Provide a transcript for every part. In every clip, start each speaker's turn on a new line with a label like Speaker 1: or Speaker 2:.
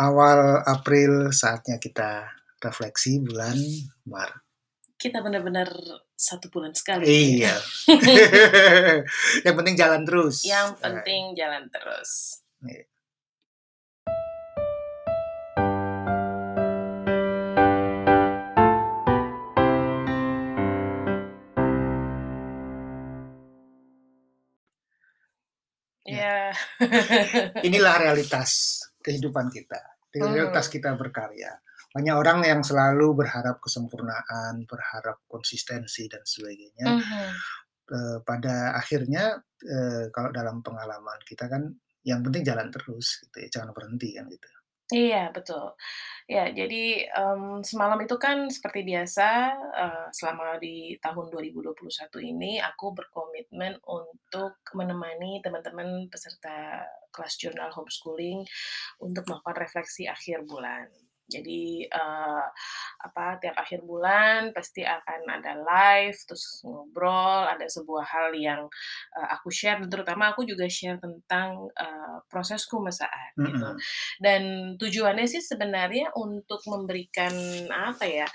Speaker 1: awal April saatnya kita refleksi bulan Maret.
Speaker 2: Kita benar-benar satu bulan sekali.
Speaker 1: Iya. Yang penting jalan terus.
Speaker 2: Yang penting jalan terus.
Speaker 1: Iya.
Speaker 2: Ya.
Speaker 1: Inilah realitas kehidupan kita. Realitas
Speaker 2: Hmm.
Speaker 1: kita berkarya. Banyak orang yang selalu berharap kesempurnaan, berharap konsistensi dan sebagainya.
Speaker 2: Mhm.
Speaker 1: Eh, pada akhirnya eh, kalau dalam pengalaman kita kan yang penting jalan terus gitu ya, jangan berhenti kan gitu.
Speaker 2: Iya, betul. Ya, jadi, mmm, semalam itu kan seperti biasa, eee, selama di tahun 2021 ini aku berkomitmen untuk menemani teman-teman peserta kelas jurnal homeschooling untuk melakukan refleksi akhir bulan. Jadi, eee, apa, tiap akhir bulan pasti akan ada live, terus ngobrol, ada sebuah hal yang, eee, aku share dan terutama aku juga share tentang, eee, prosesku mesaan gitu.
Speaker 1: Mhm.
Speaker 2: Dan tujuannya sih sebenarnya untuk memberikan, apa ya,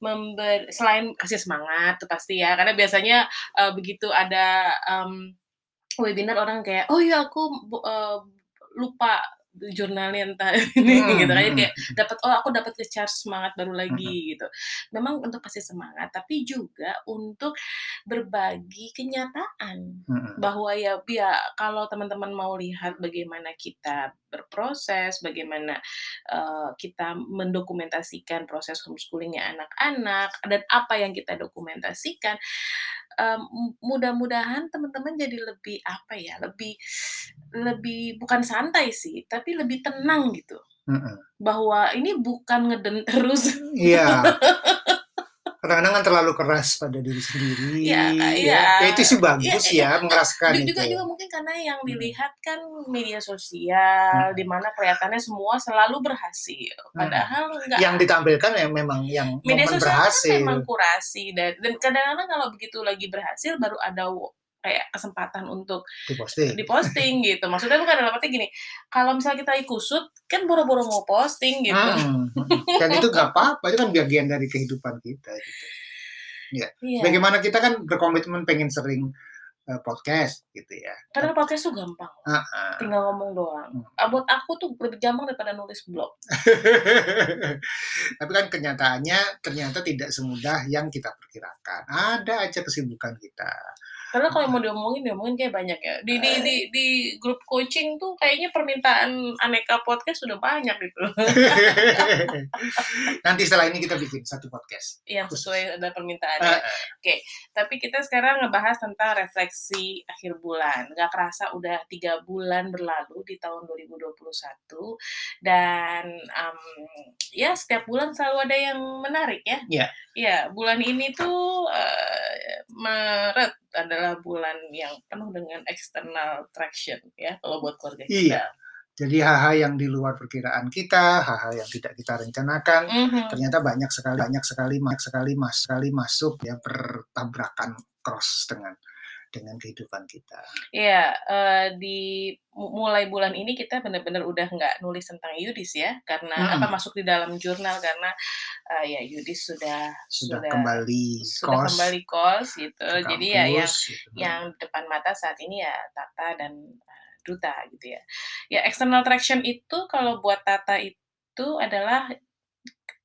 Speaker 2: member selain kasih semangat tuh pasti ya, karena biasanya, eee, begitu ada, mmm, webinar orang kayak, "Oh ya aku eee, lupa jurnalnya entah ini,"
Speaker 1: Mhm
Speaker 2: gitu. Kan, kayak dapat, "Oh aku dapat recharge semangat baru lagi," gitu. Memang untuk kasih semangat, tapi juga untuk berbagi kenyataan.
Speaker 1: Mhm.
Speaker 2: bahwa ya ya kalau teman-teman mau lihat bagaimana kita berproses, bagaimana, eee, kita mendokumentasikan proses homeschooling-nya anak-anak, dan apa yang kita dokumentasikan, mu mudah-mudahan teman-teman jadi lebih, apa ya, lebih lebih bukan santai sih, tapi lebih tenang gitu.
Speaker 1: Mhm.
Speaker 2: Bahwa ini bukan ngeden terus.
Speaker 1: Iya. Kadang-kadang kan terlalu keras pada diri sendiri,
Speaker 2: Iya, Kak,
Speaker 1: ya.
Speaker 2: iya.
Speaker 1: Ya itu sih bagus
Speaker 2: iya.
Speaker 1: ya, mengeraskan
Speaker 2: Ju
Speaker 1: itu.
Speaker 2: juga juga mungkin karena yang
Speaker 1: Mhm.
Speaker 2: dilihat kan media sosial,
Speaker 1: Mhm.
Speaker 2: di mana kelihatannya semua selalu berhasil,
Speaker 1: Mhm.
Speaker 2: padahal enggak.
Speaker 1: Yang ditampilkan ya memang yang
Speaker 2: Media sosial kan
Speaker 1: berhasil.
Speaker 2: memang kurasi dan dan kadang-kadang kalau begitu lagi berhasil baru ada kayak kesempatan untuk
Speaker 1: Diposting.
Speaker 2: di-posting gitu. Maksudnya bukan dalam arti gini, kalau misalnya kita lagi kusut, kan boro-boro mau posting gitu.
Speaker 1: Mhm, mhm. Dan itu nggak apa-apa, itu kan bagian dari kehidupan kita gitu. Ya.
Speaker 2: Iya.
Speaker 1: Bagaimana kita kan berkomitmen pengen sering, eee, podcast gitu ya.
Speaker 2: Padahal podcast tuh gampang,
Speaker 1: Heeh.
Speaker 2: tinggal ngomong doang.
Speaker 1: Hmm.
Speaker 2: Ah, buat aku tuh lebih gampang daripada nulis blog.
Speaker 1: Tapi kan kenyataannya ternyata tidak semudah yang kita perkirakan. Ada aja kesibukan kita.
Speaker 2: Karena kalau mau diomongin, diomongin kayak banyak ya. Di di di di grup coaching tuh kayaknya permintaan aneka podcast sudah banyak gitu.
Speaker 1: Nanti setelah ini kita bikin satu podcast.
Speaker 2: Yang sesuai ada permintaannya.
Speaker 1: Heeh.
Speaker 2: Tapi kita sekarang ngebahas tentang refleksi akhir bulan. Nggak kerasa udah tiga bulan berlalu di tahun 2021 dan um, ya setiap bulan selalu ada yang menarik ya.
Speaker 1: Iya.
Speaker 2: Iya, bulan ini tuh uh, Maret adalah bulan yang penuh dengan external traction ya kalau buat keluarga kita.
Speaker 1: Iya. Jadi hal-hal yang di luar perkiraan kita, hal-hal yang tidak kita rencanakan,
Speaker 2: Mhm.
Speaker 1: ternyata banyak sekali banyak sekali banyak sekali mas sekali masuk ya bertabrakan cross dengan dengan kehidupan kita.
Speaker 2: Iya, eh, di mu- mulai bulan ini kita benar-benar udah nggak nulis tentang Yudis ya, karena
Speaker 1: Mm-mm.
Speaker 2: apa masuk di dalam jurnal karena eh, ya Yudis sudah
Speaker 1: Sudah,
Speaker 2: sudah
Speaker 1: kembali
Speaker 2: sudah
Speaker 1: kos
Speaker 2: kembali kos gitu.
Speaker 1: ke
Speaker 2: Jadi ya yang
Speaker 1: kampus, gitu.
Speaker 2: yang depan mata saat ini ya Tata dan eh, Duta gitu ya. Ya external traction itu kalau buat Tata itu adalah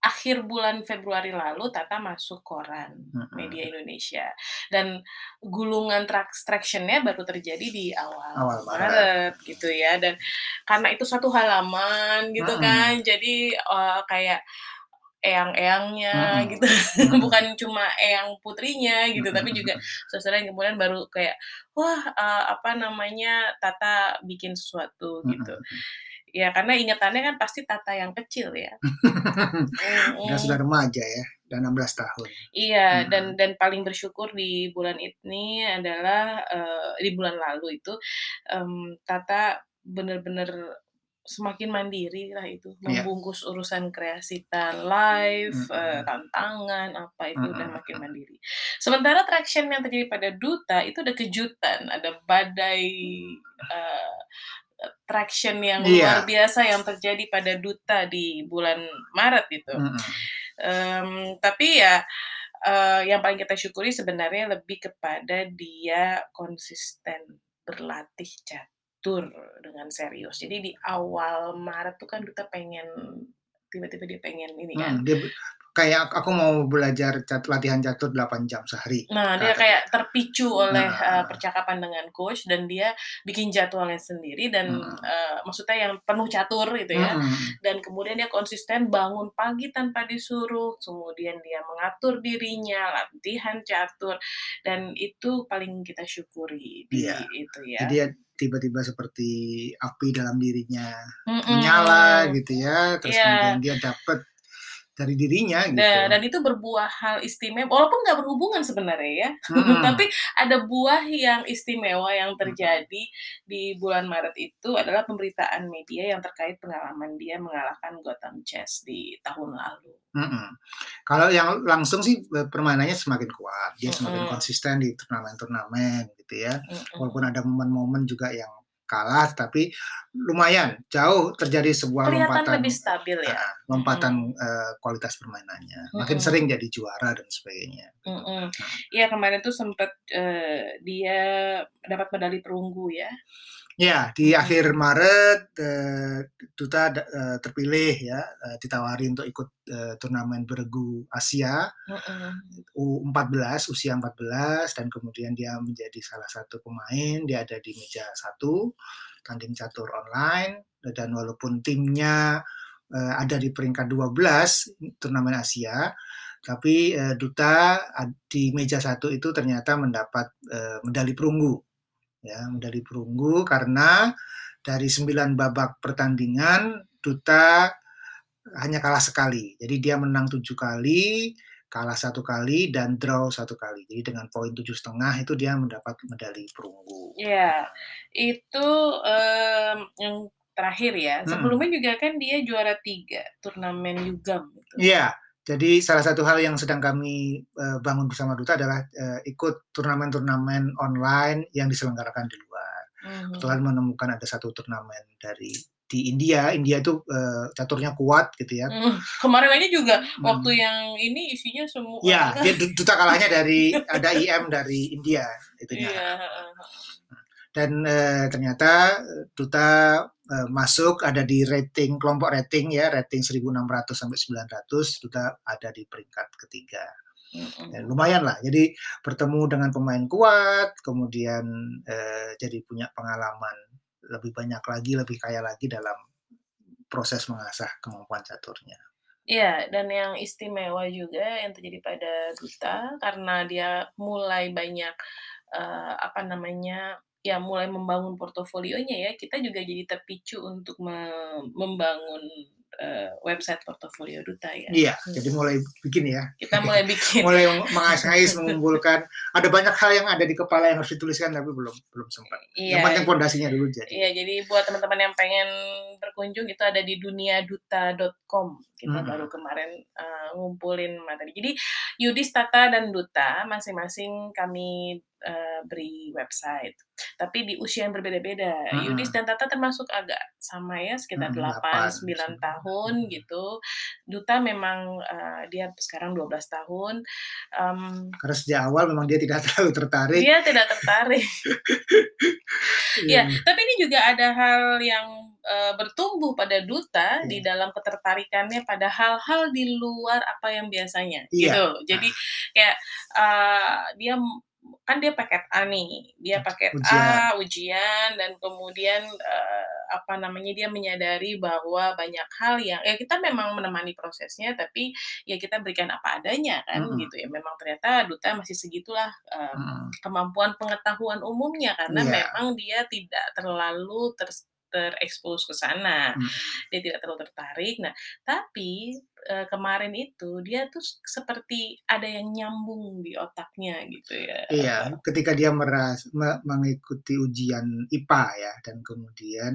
Speaker 2: akhir bulan Februari lalu Tata masuk koran media Indonesia dan gulungan tractionnya baru terjadi di awal,
Speaker 1: Awal Maret.
Speaker 2: Maret gitu ya dan karena itu satu halaman gitu
Speaker 1: Mm-mm.
Speaker 2: kan jadi eh, kayak eyang-eyangnya
Speaker 1: Mm-mm.
Speaker 2: gitu
Speaker 1: Mm-mm.
Speaker 2: bukan cuma eyang putrinya gitu tapi juga saudara yang kemudian baru kayak wah eh, apa namanya Tata bikin sesuatu gitu
Speaker 1: Mm-mm.
Speaker 2: Ya karena ingatannya kan pasti Tata yang kecil ya
Speaker 1: Udah
Speaker 2: Mm-mm.
Speaker 1: sudah remaja ya, udah 16 tahun.
Speaker 2: Iya,
Speaker 1: Mm-mm.
Speaker 2: dan dan paling bersyukur di bulan ini adalah eh, di bulan lalu itu em, Tata benar-benar semakin mandiri lah itu
Speaker 1: Iya.
Speaker 2: membungkus urusan kreasita live
Speaker 1: Mm-mm.
Speaker 2: eh, tantangan apa itu udah
Speaker 1: Mm-mm.
Speaker 2: makin mandiri. Sementara traction yang terjadi pada duta itu ada kejutan, ada badai eh, traction yang luar
Speaker 1: Iya.
Speaker 2: biasa yang terjadi pada Duta di bulan Maret itu.
Speaker 1: Mhm.
Speaker 2: Mmm, tapi ya, eee, yang paling kita syukuri sebenarnya lebih kepada dia konsisten berlatih catur dengan serius. Jadi di awal Maret tuh kan Duta pengen tiba-tiba dia pengen ini kan
Speaker 1: Mhm, dia kayak aku mau belajar cat latihan catur 8 jam sehari,
Speaker 2: Nah, dia kayak terpicu oleh,
Speaker 1: Nah.
Speaker 2: percakapan dengan coach dan dia bikin jadwalnya sendiri dan,
Speaker 1: Mhm.
Speaker 2: eee, maksudnya yang penuh catur gitu ya,
Speaker 1: Mhm.
Speaker 2: dan kemudian dia konsisten bangun pagi tanpa disuruh, kemudian dia mengatur dirinya, latihan catur, dan itu paling kita syukuri di
Speaker 1: Iya.
Speaker 2: itu ya.
Speaker 1: Jadi ya tiba-tiba seperti api dalam dirinya menyala
Speaker 2: Mhm.
Speaker 1: gitu ya, terus
Speaker 2: Iya.
Speaker 1: kemudian dia dapet dari dirinya gitu.
Speaker 2: Da dan itu berbuah hal istimewa walaupun nggak berhubungan sebenarnya ya,
Speaker 1: Mhm.
Speaker 2: tapi ada buah yang istimewa yang
Speaker 1: Mhm.
Speaker 2: terjadi di bulan Maret itu adalah pemberitaan media yang terkait pengalaman dia mengalahkan Gotham Chess di tahun lalu.
Speaker 1: Mhm. Kalau yang langsung sih, eee, permainannya semakin kuat, dia semakin
Speaker 2: Mhm.
Speaker 1: konsisten di turnamen-turnamen gitu ya.
Speaker 2: Mhm.
Speaker 1: Walaupun ada momen-momen juga yang kalah, tapi lumayan jauh terjadi sebuah
Speaker 2: Kelihatan
Speaker 1: lompatan
Speaker 2: lebih stabil ya.
Speaker 1: heeh, lompatan,
Speaker 2: Mhm.
Speaker 1: eee, kualitas permainannya. Makin sering jadi juara dan sebagainya. Nah.
Speaker 2: Iya kemarin tuh sempet, eee, dia dapat medali perunggu ya.
Speaker 1: Ya, di
Speaker 2: Mhm.
Speaker 1: akhir Maret, eee, Duta eee, terpilih ya, eee, ditawari untuk ikut, eee, turnamen bergu Asia
Speaker 2: Mhm.
Speaker 1: U14, usia 14 dan kemudian dia menjadi salah satu pemain, dia ada di meja 1, tanding catur online, dan walaupun timnya, eee, ada di peringkat 12 turnamen Asia, tapi, eee, Duta di meja 1 itu ternyata mendapat, eee, medali perunggu. Ya, medali perunggu karena dari 9 babak pertandingan, Duta hanya kalah sekali. Jadi dia menang 7 kali, kalah 1 kali, dan draw 1 kali. Jadi dengan poin 7,5 itu dia mendapat medali perunggu.
Speaker 2: Iya, itu, mmm, yang terakhir ya.
Speaker 1: Mhm.
Speaker 2: Sebelumnya juga kan dia juara 3 turnamen UGAM gitu.
Speaker 1: Iya, jadi salah satu hal yang sedang kami, eee, bangun bersama Duta adalah, eee, ikut turnamen-turnamen online yang diselenggarakan di luar. Kebetulan
Speaker 2: Mhm.
Speaker 1: menemukan ada 1 turnamen dari di India, India itu, eee, caturnya kuat gitu ya.
Speaker 2: Mhm, kemarin aja juga waktu
Speaker 1: Mhm.
Speaker 2: yang ini isinya semua
Speaker 1: Iya, dia Du Duta kalahnya dari ada IM dari India itunya,
Speaker 2: Iya,
Speaker 1: heeh
Speaker 2: heeh.
Speaker 1: Dan, eee, ternyata, eee, Duta, eee, masuk ada di rating kelompok rating ya, rating 1.600 sampai 900, Duta ada di peringkat ke-3. Ya
Speaker 2: Mhm.
Speaker 1: lumayanlah, jadi bertemu dengan pemain kuat, kemudian, eee, jadi punya pengalaman lebih banyak lagi, lebih kaya lagi dalam proses mengasah kemampuan caturnya.
Speaker 2: Iya, dan yang istimewa juga yang terjadi pada Duta, karena dia mulai banyak, eee, apa namanya, ya mulai membangun portofolionya ya, kita juga jadi terpicu untuk me membangun, eee, website portofolio Duta ya.
Speaker 1: Iya,
Speaker 2: Mhm.
Speaker 1: jadi mulai bikin ya.
Speaker 2: Kita mulai bikin.
Speaker 1: Mulai mengais-ngais, mengumpulkan, ada banyak hal yang ada di kepala yang harus dituliskan tapi belum belum sempat. Yang
Speaker 2: Iya.
Speaker 1: penting pondasinya dulu jadi.
Speaker 2: Iya, jadi buat teman-teman yang pengen berkunjung itu ada di duniaduta.com. Kita
Speaker 1: Mhm.
Speaker 2: baru kemarin, eee, ngumpulin materi. Jadi Yudis, Tata, dan Duta masing-masing kami, eee, beri website. Tapi di usia yang berbeda-beda. Yudis
Speaker 1: Mhm.
Speaker 2: dan Tata termasuk agak sama ya, sekitar
Speaker 1: Mhm,
Speaker 2: 8,
Speaker 1: 8,
Speaker 2: 9
Speaker 1: 9,
Speaker 2: tahun gitu. Duta memang, eee, dia sekarang 12 tahun, mmm
Speaker 1: Karena sejak awal memang dia tidak terlalu tertarik.
Speaker 2: Dia tidak tertarik.
Speaker 1: Iya.
Speaker 2: Iya, tapi ini juga ada hal yang, eee, bertumbuh pada Duta di
Speaker 1: Iya.
Speaker 2: dalam ketertarikannya pada hal-hal di luar apa yang biasanya,
Speaker 1: Iya,
Speaker 2: gitu. Jadi
Speaker 1: nah.
Speaker 2: kayak, eee, dia kan dia paket A nih, dia paket
Speaker 1: Ujian.
Speaker 2: A, ujian, dan kemudian, eee, apa namanya, dia menyadari bahwa banyak hal yang ya kita memang menemani prosesnya, tapi ya kita berikan apa adanya kan,
Speaker 1: Mhm.
Speaker 2: gitu ya. Memang ternyata Duta masih segitulah, mmm,
Speaker 1: Mhm.
Speaker 2: kemampuan pengetahuan umumnya, karena
Speaker 1: Iya.
Speaker 2: memang dia tidak terlalu ters terekspos ke sana.
Speaker 1: Mhm.
Speaker 2: Dia tidak terlalu tertarik. Nah, tapi, eee, kemarin itu dia tuh seperti ada yang nyambung di otaknya gitu ya.
Speaker 1: Iya, ketika dia meras me mengikuti ujian IPA ya, dan kemudian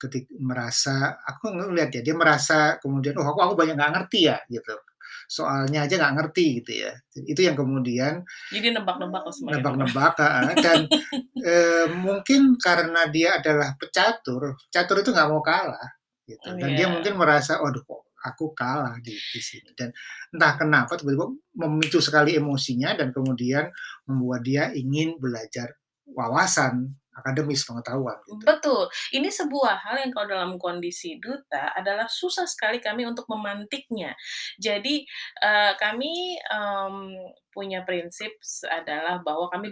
Speaker 1: ketik merasa aku ngelihat ya, dia merasa kemudian, "Oh aku aku banyak nggak ngerti ya," gitu. Soalnya aja nggak ngerti gitu ya. Itu yang kemudian
Speaker 2: jadi nebak-nebak
Speaker 1: nebak-nebak dan e, mungkin karena dia adalah pecatur, catur itu nggak mau kalah gitu. Dan yeah. dia iya. mungkin merasa, waduh kok aku kalah di, di sini dan entah kenapa tiba-tiba memicu sekali emosinya dan kemudian membuat dia ingin belajar wawasan akademis pengetahuan. Gitu.
Speaker 2: Betul. Ini sebuah hal yang kalau dalam kondisi duta adalah susah sekali kami untuk memantiknya. Jadi uh, kami um, punya prinsip adalah bahwa kami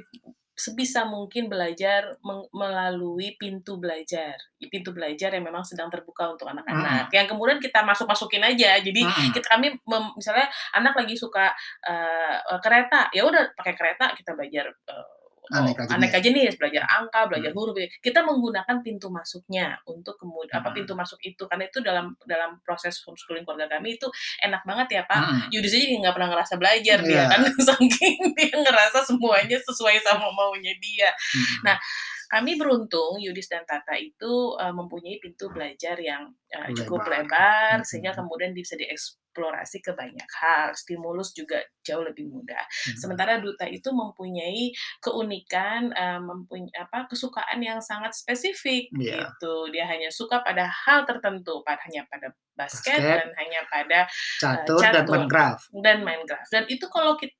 Speaker 2: sebisa mungkin belajar melalui pintu belajar pintu belajar yang memang sedang terbuka untuk anak-anak hmm. yang kemudian kita masuk masukin aja jadi hmm. kita kami misalnya anak lagi suka uh, kereta ya udah pakai kereta kita belajar uh, aneka jenis. aneka jenis belajar angka belajar hmm. huruf kita menggunakan pintu masuknya untuk kemudian hmm. apa pintu masuk itu karena itu dalam dalam proses homeschooling keluarga kami itu enak banget ya pak hmm. Yudis aja nggak pernah ngerasa belajar yeah. dia kan saking dia ngerasa semuanya sesuai sama maunya dia hmm. nah kami beruntung Yudis dan Tata itu uh, mempunyai pintu belajar yang uh, cukup lebar, lebar sehingga kemudian bisa dieksplorasi ke banyak hal. Stimulus juga jauh lebih mudah. Hmm. Sementara duta itu mempunyai keunikan, uh, mempunyai apa kesukaan yang sangat spesifik yeah. gitu. Dia hanya suka pada hal tertentu, pada hanya pada basket, basket dan hanya pada
Speaker 1: catur, uh, catur dan Minecraft.
Speaker 2: Dan Minecraft. Dan itu kalau kita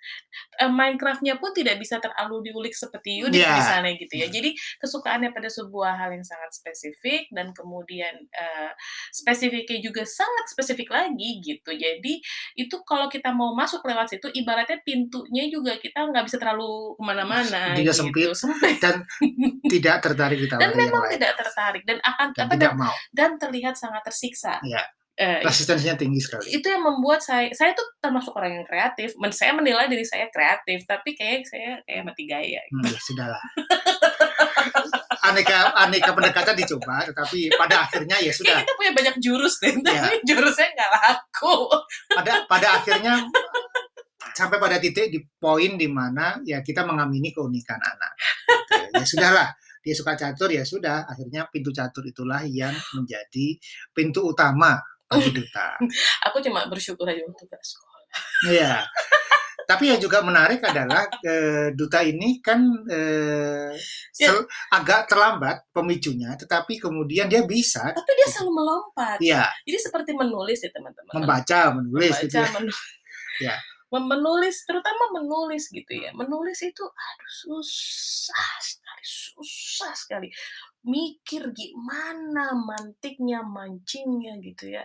Speaker 2: uh, Minecraftnya pun tidak bisa terlalu diulik seperti Yudis yeah. misalnya gitu ya. Jadi kesukaannya pada sebuah hal yang sangat spesifik dan kemudian uh, spesifiknya juga sangat spesifik lagi gitu. Jadi itu kalau kita mau masuk lewat situ, ibaratnya pintunya juga kita nggak bisa terlalu ke mana-mana.
Speaker 1: Tidak gitu. sempit, sempit dan tidak tertarik kita.
Speaker 2: Dan memang tidak tertarik dan akan dan apa tidak dan, mau. dan terlihat sangat tersiksa.
Speaker 1: Ya. Uh, Resistensinya tinggi sekali.
Speaker 2: Itu yang membuat saya, saya tuh termasuk orang yang kreatif. Men, saya menilai diri saya kreatif, tapi kayak saya kayak mati gaya.
Speaker 1: Gitu. Hmm, ya sudahlah. aneka aneka pendekatan dicoba, tetapi pada akhirnya ya sudah.
Speaker 2: Kayak kita punya banyak jurus deh, tapi ya. jurusnya nggak laku.
Speaker 1: Pada pada akhirnya sampai pada titik di poin di mana ya kita mengamini keunikan anak. Gitu. Ya sudahlah, dia suka catur ya sudah. Akhirnya pintu catur itulah yang menjadi pintu utama bagi duta.
Speaker 2: Aku cuma bersyukur aja untuk sekolah.
Speaker 1: Iya. Tapi yang juga menarik adalah e, duta ini kan e, ya. agak terlambat pemicunya, tetapi kemudian dia bisa.
Speaker 2: Tapi dia selalu melompat.
Speaker 1: Iya.
Speaker 2: Jadi seperti menulis ya teman-teman.
Speaker 1: Membaca, menulis. Membaca, gitu ya. menulis.
Speaker 2: ya. Menulis, terutama menulis gitu ya. Menulis itu, aduh susah sekali, susah sekali mikir gimana mantiknya, mancingnya gitu ya.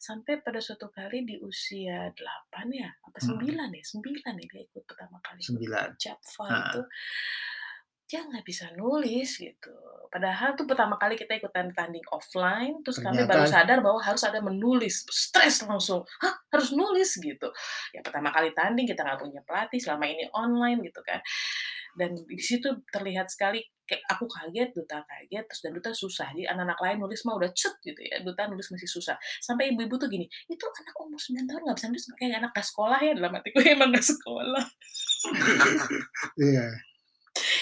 Speaker 2: Sampai pada suatu kali di usia 8 ya, apa 9 hmm. ya? 9 ya dia ikut pertama kali.
Speaker 1: 9.
Speaker 2: Japfa itu dia nggak bisa nulis gitu. Padahal tuh pertama kali kita ikutan tanding offline, terus Ternyata. kami baru sadar bahwa harus ada menulis, stres langsung, hah harus nulis gitu. Ya pertama kali tanding kita nggak punya pelatih, selama ini online gitu kan dan di situ terlihat sekali kayak aku kaget, duta kaget, terus dan duta susah. Jadi anak-anak lain nulis mah udah cut gitu ya, duta nulis masih susah. Sampai ibu-ibu tuh gini, itu anak umur 9 tahun nggak bisa nulis kayak anak gak sekolah ya dalam hatiku emang gak sekolah.
Speaker 1: Iya.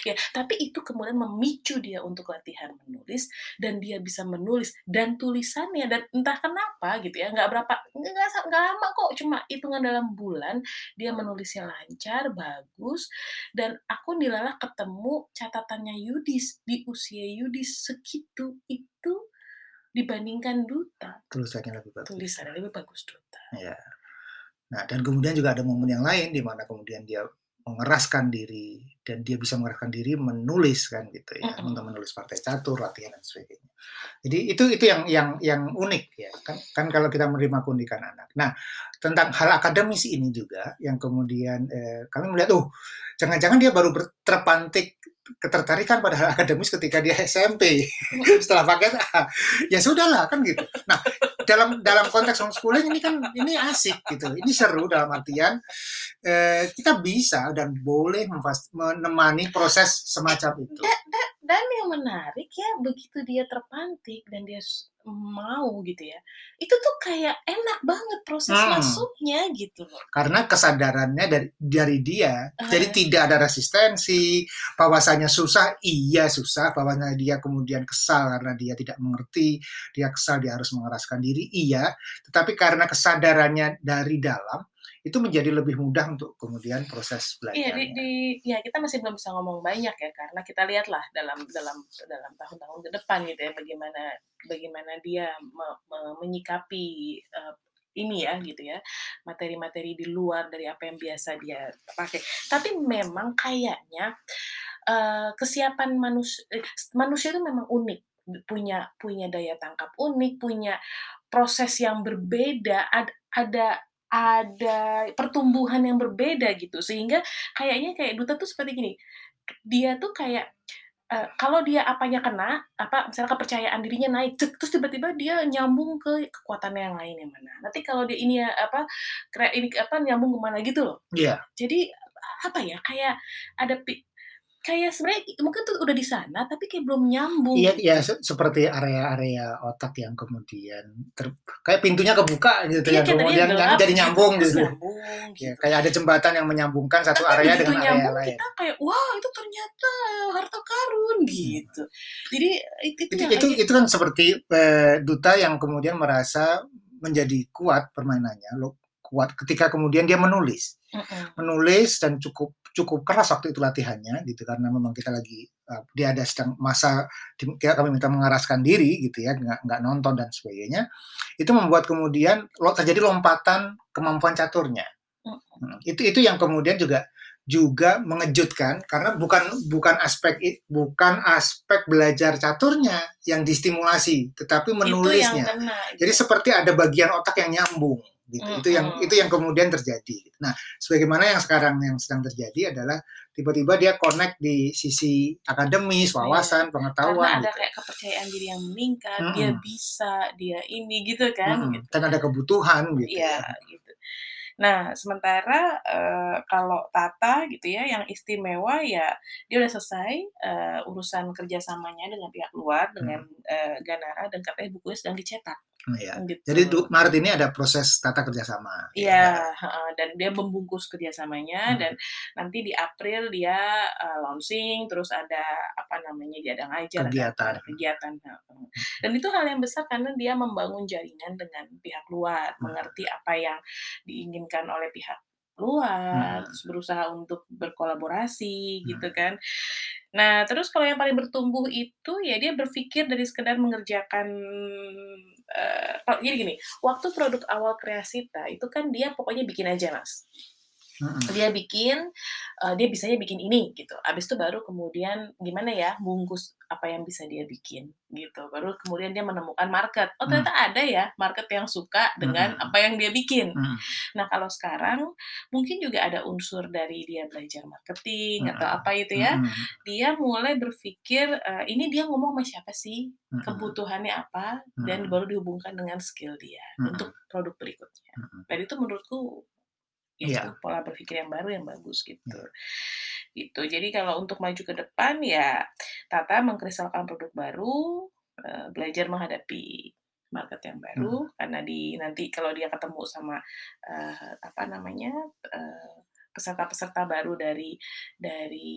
Speaker 2: Ya, tapi itu kemudian memicu dia untuk latihan menulis dan dia bisa menulis dan tulisannya dan entah kenapa gitu ya nggak berapa nggak nggak lama kok cuma hitungan dalam bulan dia menulisnya lancar bagus dan aku nilalah ketemu catatannya Yudis di usia Yudis segitu itu dibandingkan Duta.
Speaker 1: Tulisannya lebih bagus.
Speaker 2: Tulisannya lebih bagus Duta.
Speaker 1: Ya nah dan kemudian juga ada momen yang lain di mana kemudian dia mengeraskan diri dan dia bisa mengeraskan diri menulis kan gitu ya untuk menulis partai catur latihan dan sebagainya. Jadi itu itu yang yang yang unik ya. Kan kan kalau kita menerima keunikan anak. Nah tentang hal akademis ini juga yang kemudian eh, kami melihat oh jangan-jangan dia baru terpantik ketertarikan pada hal akademis ketika dia SMP setelah paket A ya sudahlah kan gitu. Nah dalam dalam konteks homeschooling ini kan ini asik gitu. Ini seru dalam artian eh, kita bisa dan boleh menemani proses semacam itu
Speaker 2: dan yang menarik ya begitu dia terpantik dan dia mau gitu ya itu tuh kayak enak banget proses hmm. masuknya gitu loh
Speaker 1: karena kesadarannya dari dari dia uh. jadi tidak ada resistensi bahwasanya susah iya susah bahwasanya dia kemudian kesal karena dia tidak mengerti dia kesal dia harus mengeraskan diri iya tetapi karena kesadarannya dari dalam itu menjadi lebih mudah untuk kemudian proses
Speaker 2: Iya, di di ya kita masih belum bisa ngomong banyak ya, karena kita lihatlah dalam dalam dalam tahun-tahun ke depan gitu ya, bagaimana bagaimana dia me me menyikapi, eee, ini ya, gitu ya, materi-materi di luar dari apa yang biasa dia pakai. Tapi memang kayaknya, eee, kesiapan manus eee, manusia itu memang unik, punya punya daya tangkap unik, punya proses yang berbeda, ad ada ada pertumbuhan yang berbeda gitu, sehingga kayaknya kayak Duta tuh seperti gini, dia tuh kayak, eee, kalau dia apanya kena, apa, misalnya kepercayaan dirinya naik, cek, terus tiba-tiba dia nyambung ke kekuatannya yang lain yang mana. Nanti kalau dia ini ya, apa, ini apa, nyambung ke mana gitu loh.
Speaker 1: Iya.
Speaker 2: Jadi, apa ya, kayak ada kayak sebenarnya mungkin tuh udah di sana, tapi kayak belum nyambung.
Speaker 1: Iya iya, se seperti area-area otak yang kemudian ter kayak pintunya kebuka gitu
Speaker 2: Iya,
Speaker 1: ya, kemudian
Speaker 2: gelap
Speaker 1: jadi
Speaker 2: gitu,
Speaker 1: nyambung gitu.
Speaker 2: nyambung
Speaker 1: Ya,
Speaker 2: gitu.
Speaker 1: kayak ada jembatan yang menyambungkan satu
Speaker 2: Tapi
Speaker 1: area dengan area lain.
Speaker 2: kita kayak, "Wah, itu ternyata harta karun," gitu. Jadi it itu
Speaker 1: Itu itu
Speaker 2: aja
Speaker 1: itu kan seperti, eee, Duta yang kemudian merasa menjadi kuat permainannya, lo kuat ketika kemudian dia menulis.
Speaker 2: Mhm.
Speaker 1: Menulis dan cukup cukup keras waktu itu latihannya gitu, karena memang kita lagi, eee, dia ada sedang masa di kami minta mengeraskan diri gitu ya, nggak nggak nonton dan sebagainya. Itu membuat kemudian lo terjadi lompatan kemampuan caturnya.
Speaker 2: Mhm,
Speaker 1: itu itu yang kemudian juga juga mengejutkan karena bukan bukan aspek bukan aspek belajar caturnya yang distimulasi, tetapi
Speaker 2: Itu yang
Speaker 1: menulisnya. Jadi seperti ada bagian otak yang nyambung gitu. Itu yang itu yang kemudian terjadi. Nah, sebagaimana yang sekarang yang sedang terjadi adalah tiba-tiba dia connect di sisi akademis,
Speaker 2: Iya,
Speaker 1: wawasan,
Speaker 2: karena
Speaker 1: pengetahuan
Speaker 2: ada
Speaker 1: gitu.
Speaker 2: kayak kepercayaan diri yang meningkat, dia
Speaker 1: Mhm.
Speaker 2: bisa, dia ini, gitu kan,
Speaker 1: Mhm,
Speaker 2: gitu.
Speaker 1: dan ada kebutuhan gitu
Speaker 2: Iya,
Speaker 1: ya.
Speaker 2: gitu. Nah, sementara, eee, kalau Tata gitu ya, yang istimewa ya dia udah selesai, eee, urusan kerjasamanya dengan pihak luar, dengan,
Speaker 1: Mhm.
Speaker 2: eee, Ganara dan katanya bukunya sedang dicetak,
Speaker 1: Iya.
Speaker 2: gitu.
Speaker 1: Jadi Maret ini ada proses tata kerjasama ya,
Speaker 2: Iya,
Speaker 1: heeh,
Speaker 2: dan dia membungkus kerjasamanya
Speaker 1: Mhm.
Speaker 2: dan nanti di April dia, eee, launching, terus ada, apa namanya, ada apa,
Speaker 1: Kegiatan.
Speaker 2: ada kegiatan, heeh. Dan itu hal yang besar karena dia membangun jaringan dengan pihak luar,
Speaker 1: Mhm.
Speaker 2: mengerti apa yang diinginkan oleh pihak luar,
Speaker 1: Mhm.
Speaker 2: terus berusaha untuk berkolaborasi, gitu
Speaker 1: Mhm.
Speaker 2: kan. Nah, terus kalau yang paling bertumbuh itu, ya dia berpikir dari sekedar mengerjakan, eee, oh jadi gini, waktu produk awal Kreasita itu kan dia pokoknya bikin aja, Mas. Dia bikin, eee, dia bisanya bikin ini, gitu. Habis itu baru kemudian gimana ya, bungkus apa yang bisa dia bikin, gitu. Baru kemudian dia menemukan market, oh
Speaker 1: Mmm.
Speaker 2: ternyata ada ya market yang suka dengan
Speaker 1: Mhm.
Speaker 2: apa yang dia bikin.
Speaker 1: Mhm.
Speaker 2: Nah, kalau sekarang mungkin juga ada unsur dari dia belajar marketing atau
Speaker 1: Mhm.
Speaker 2: apa itu ya, dia mulai berpikir, eee, ini dia ngomong sama siapa sih, kebutuhannya apa, dan baru dihubungkan dengan skill dia
Speaker 1: Mhm.
Speaker 2: untuk produk berikutnya.
Speaker 1: Mhm.
Speaker 2: Dan itu menurutku, ya itu
Speaker 1: Iya.
Speaker 2: pola berpikir yang baru yang bagus, gitu.
Speaker 1: Iya.
Speaker 2: Gitu, jadi kalau untuk maju ke depan ya Tata mengkristalkan produk baru, eee, belajar menghadapi market yang baru,
Speaker 1: Mhm.
Speaker 2: karena di nanti kalau dia ketemu sama, eee, apa namanya, eee, peserta-peserta baru dari dari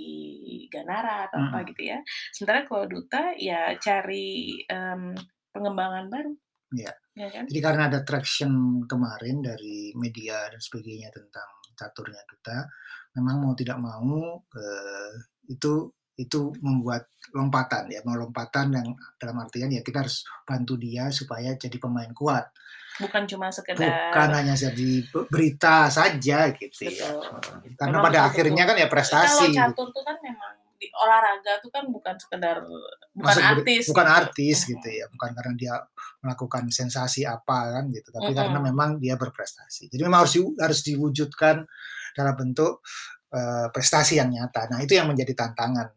Speaker 2: Ganara atau apa
Speaker 1: Mhm.
Speaker 2: gitu ya. Sementara kalau Duta ya cari, mmm, pengembangan baru,
Speaker 1: Iya.
Speaker 2: ya kan?
Speaker 1: Jadi karena ada traction kemarin dari media dan sebagainya tentang caturnya Duta, memang mau tidak mau, eee, itu itu membuat lompatan ya, mau lompatan yang dalam artian ya kita harus bantu dia supaya jadi pemain kuat.
Speaker 2: Bukan cuma sekedar
Speaker 1: Bukan hanya jadi be berita saja gitu ya,
Speaker 2: Betul.
Speaker 1: Karena
Speaker 2: Memang
Speaker 1: pada akhirnya kan ya
Speaker 2: Kalau
Speaker 1: prestasi gitu.
Speaker 2: catur tuh kan memang di olahraga tuh kan bukan sekedar bukan
Speaker 1: beri
Speaker 2: artis
Speaker 1: bukan
Speaker 2: gitu.
Speaker 1: artis gitu ya, bukan karena dia melakukan sensasi apa kan gitu, tapi karena
Speaker 2: Mhm.
Speaker 1: memang dia berprestasi. Jadi memang harus diwu harus diwujudkan dalam bentuk, eee, prestasi yang nyata. Nah, itu yang menjadi tantangan.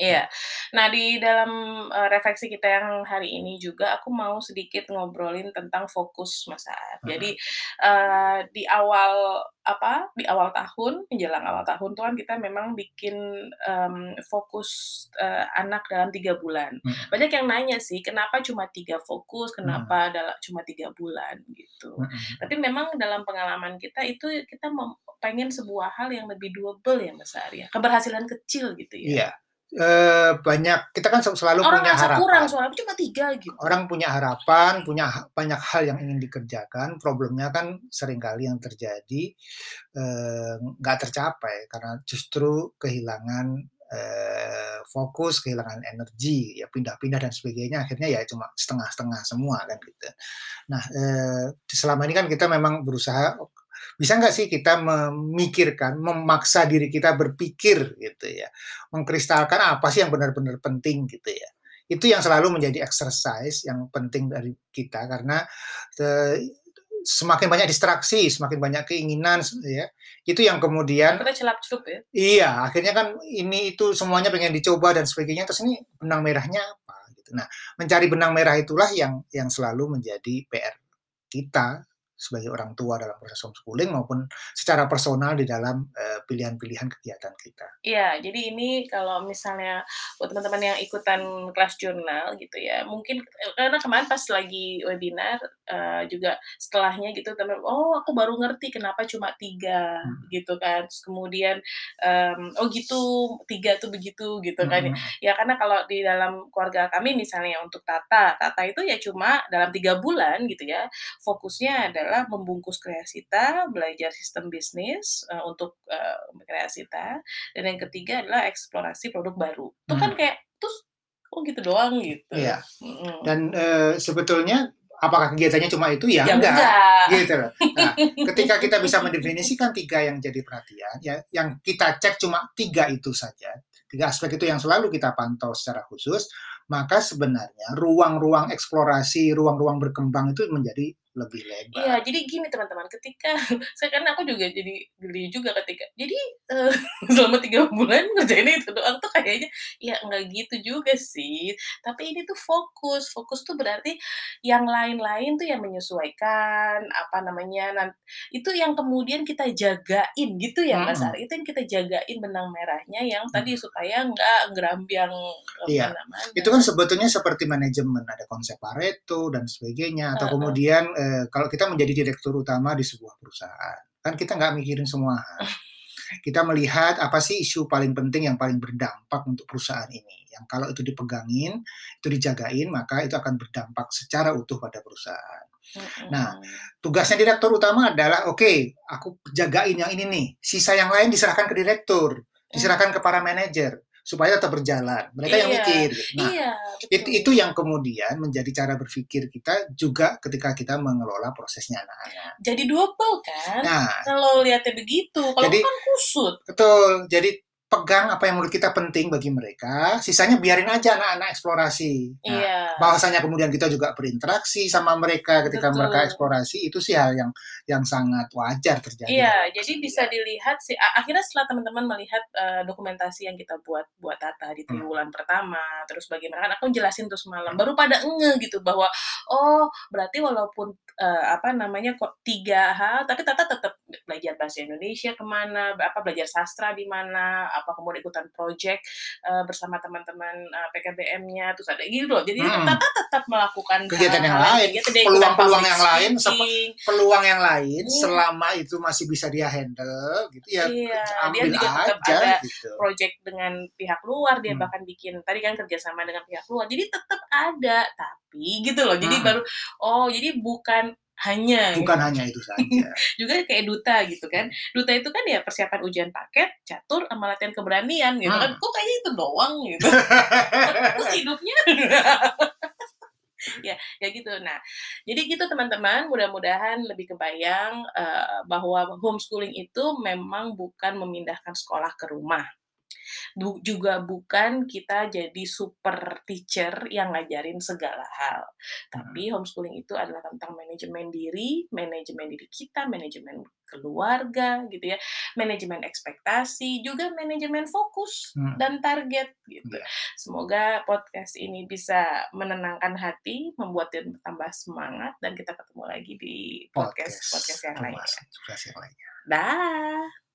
Speaker 2: Iya. Nah, di dalam, eee, refleksi kita yang hari ini juga aku mau sedikit ngobrolin tentang fokus, Mas Aat. Jadi, eee, di awal apa, di awal tahun, menjelang awal tahun tuh kan kita memang bikin, mmm, fokus, eee, anak dalam 3 bulan.
Speaker 1: Mhm.
Speaker 2: Banyak yang nanya sih, kenapa cuma 3 fokus, kenapa dala cuma 3 bulan gitu.
Speaker 1: Mhm.
Speaker 2: Tapi memang dalam pengalaman kita itu kita mem pengen sebuah hal yang lebih doable ya, Mas Aat, ya, keberhasilan kecil gitu ya.
Speaker 1: Iya. Uh, banyak kita kan selalu
Speaker 2: Orang
Speaker 1: punya harapan.
Speaker 2: kurang suara cuma tiga gitu.
Speaker 1: Orang punya harapan, punya banyak hal yang ingin dikerjakan. Problemnya kan sering kali yang terjadi eh, nggak uh, tercapai karena justru kehilangan uh, fokus, kehilangan energi, ya pindah-pindah dan sebagainya. Akhirnya ya cuma setengah-setengah semua kan gitu. Nah, selama ini kan kita memang berusaha bisa nggak sih kita memikirkan, memaksa diri kita berpikir gitu ya, mengkristalkan apa sih yang benar-benar penting gitu ya. Itu yang selalu menjadi exercise yang penting dari kita karena uh, semakin banyak distraksi, semakin banyak keinginan ya. Itu yang kemudian
Speaker 2: kita celap celup ya.
Speaker 1: Iya, akhirnya kan ini itu semuanya pengen dicoba dan sebagainya terus ini benang merahnya apa gitu. Nah, mencari benang merah itulah yang yang selalu menjadi PR kita sebagai orang tua dalam proses homeschooling maupun secara personal di dalam uh, pilihan-pilihan kegiatan kita.
Speaker 2: Iya, jadi ini kalau misalnya buat teman-teman yang ikutan kelas jurnal gitu ya, mungkin karena kemarin pas lagi webinar uh, juga setelahnya gitu teman, oh aku baru ngerti kenapa cuma tiga hmm. gitu kan, terus kemudian um, oh gitu tiga tuh begitu gitu kan, hmm. ya karena kalau di dalam keluarga kami misalnya untuk Tata, Tata itu ya cuma dalam tiga bulan gitu ya, fokusnya adalah adalah membungkus kreasita, belajar sistem bisnis uh, untuk uh, kreasita, dan yang ketiga adalah eksplorasi produk baru. Itu kan hmm. kan kayak terus oh gitu doang gitu.
Speaker 1: Iya. Hmm. Dan uh, sebetulnya apakah kegiatannya cuma itu ya,
Speaker 2: ya
Speaker 1: enggak,
Speaker 2: enggak.
Speaker 1: gitu loh. Nah, ketika kita bisa mendefinisikan tiga yang jadi perhatian, ya yang kita cek cuma tiga itu saja, tiga aspek itu yang selalu kita pantau secara khusus, maka sebenarnya ruang-ruang eksplorasi, ruang-ruang berkembang itu menjadi lebih lebar.
Speaker 2: Iya, jadi gini teman-teman, ketika saya kan aku juga jadi geli juga ketika, jadi uh, selama tiga bulan ngerjain itu doang tuh kayaknya ya nggak gitu juga sih. Tapi ini tuh fokus, fokus tuh berarti yang lain-lain tuh yang menyesuaikan apa namanya, itu yang kemudian kita jagain gitu ya hmm. Mas Ari, itu yang kita jagain benang merahnya yang hmm. tadi supaya nggak gerambiang
Speaker 1: iya. mana Itu kan sebetulnya seperti manajemen ada konsep Pareto dan sebagainya atau uh -uh. kemudian eh, kalau kita menjadi direktur utama di sebuah perusahaan, kan kita nggak mikirin semua hal. Kita melihat apa sih isu paling penting yang paling berdampak untuk perusahaan ini. Yang kalau itu dipegangin, itu dijagain, maka itu akan berdampak secara utuh pada perusahaan. Nah, tugasnya direktur utama adalah, oke, okay, aku jagain yang ini nih. Sisa yang lain diserahkan ke direktur, diserahkan ke para manajer supaya tetap berjalan. Mereka iya, yang mikir.
Speaker 2: Nah, iya,
Speaker 1: itu itu yang kemudian menjadi cara berpikir kita juga ketika kita mengelola prosesnya anak-anak.
Speaker 2: Jadi double kan? Nah, kalau lihatnya begitu, kalau jadi, kan kusut.
Speaker 1: Betul. Jadi pegang apa yang menurut kita penting bagi mereka, sisanya biarin aja anak-anak eksplorasi. Nah,
Speaker 2: iya.
Speaker 1: Bahwasanya kemudian kita juga berinteraksi sama mereka ketika Betul. mereka eksplorasi itu sih hal yang yang sangat wajar terjadi.
Speaker 2: Iya, jadi bisa dilihat sih akhirnya setelah teman-teman melihat uh, dokumentasi yang kita buat buat Tata di triwulan hmm. pertama, terus bagaimana aku jelasin tuh semalam, baru pada nge gitu bahwa oh berarti walaupun uh, apa namanya kok tiga hal, tapi Tata tetap belajar bahasa Indonesia ke mana, apa belajar sastra di mana apa kemudian ikutan project uh, bersama teman-teman uh, PKBM-nya terus ada gitu loh jadi hmm. tetap tetap melakukan
Speaker 1: kegiatan yang lain peluang-peluang yang lain peluang yang lain hmm. selama itu masih bisa dia handle gitu ya
Speaker 2: iya, ambil dia juga tetap aja ada gitu. project dengan pihak luar dia hmm. bahkan bikin tadi kan kerjasama dengan pihak luar jadi tetap ada tapi gitu loh jadi hmm. baru oh jadi bukan hanya
Speaker 1: bukan gitu. hanya itu saja
Speaker 2: juga kayak duta gitu kan duta itu kan ya persiapan ujian paket catur sama latihan keberanian gitu kan. hmm. kan kok kayaknya itu doang gitu terus hidupnya ya ya gitu nah jadi gitu teman-teman mudah-mudahan lebih kebayang uh, bahwa homeschooling itu memang bukan memindahkan sekolah ke rumah bu, juga bukan kita jadi super teacher yang ngajarin segala hal. Tapi hmm. homeschooling itu adalah tentang manajemen diri, manajemen diri kita, manajemen keluarga gitu ya, manajemen ekspektasi, juga manajemen fokus hmm. dan target gitu. Yeah. Semoga podcast ini bisa menenangkan hati, membuat dia tambah semangat dan kita ketemu lagi di podcast podcast, podcast yang lainnya.
Speaker 1: yang lainnya.
Speaker 2: Dah.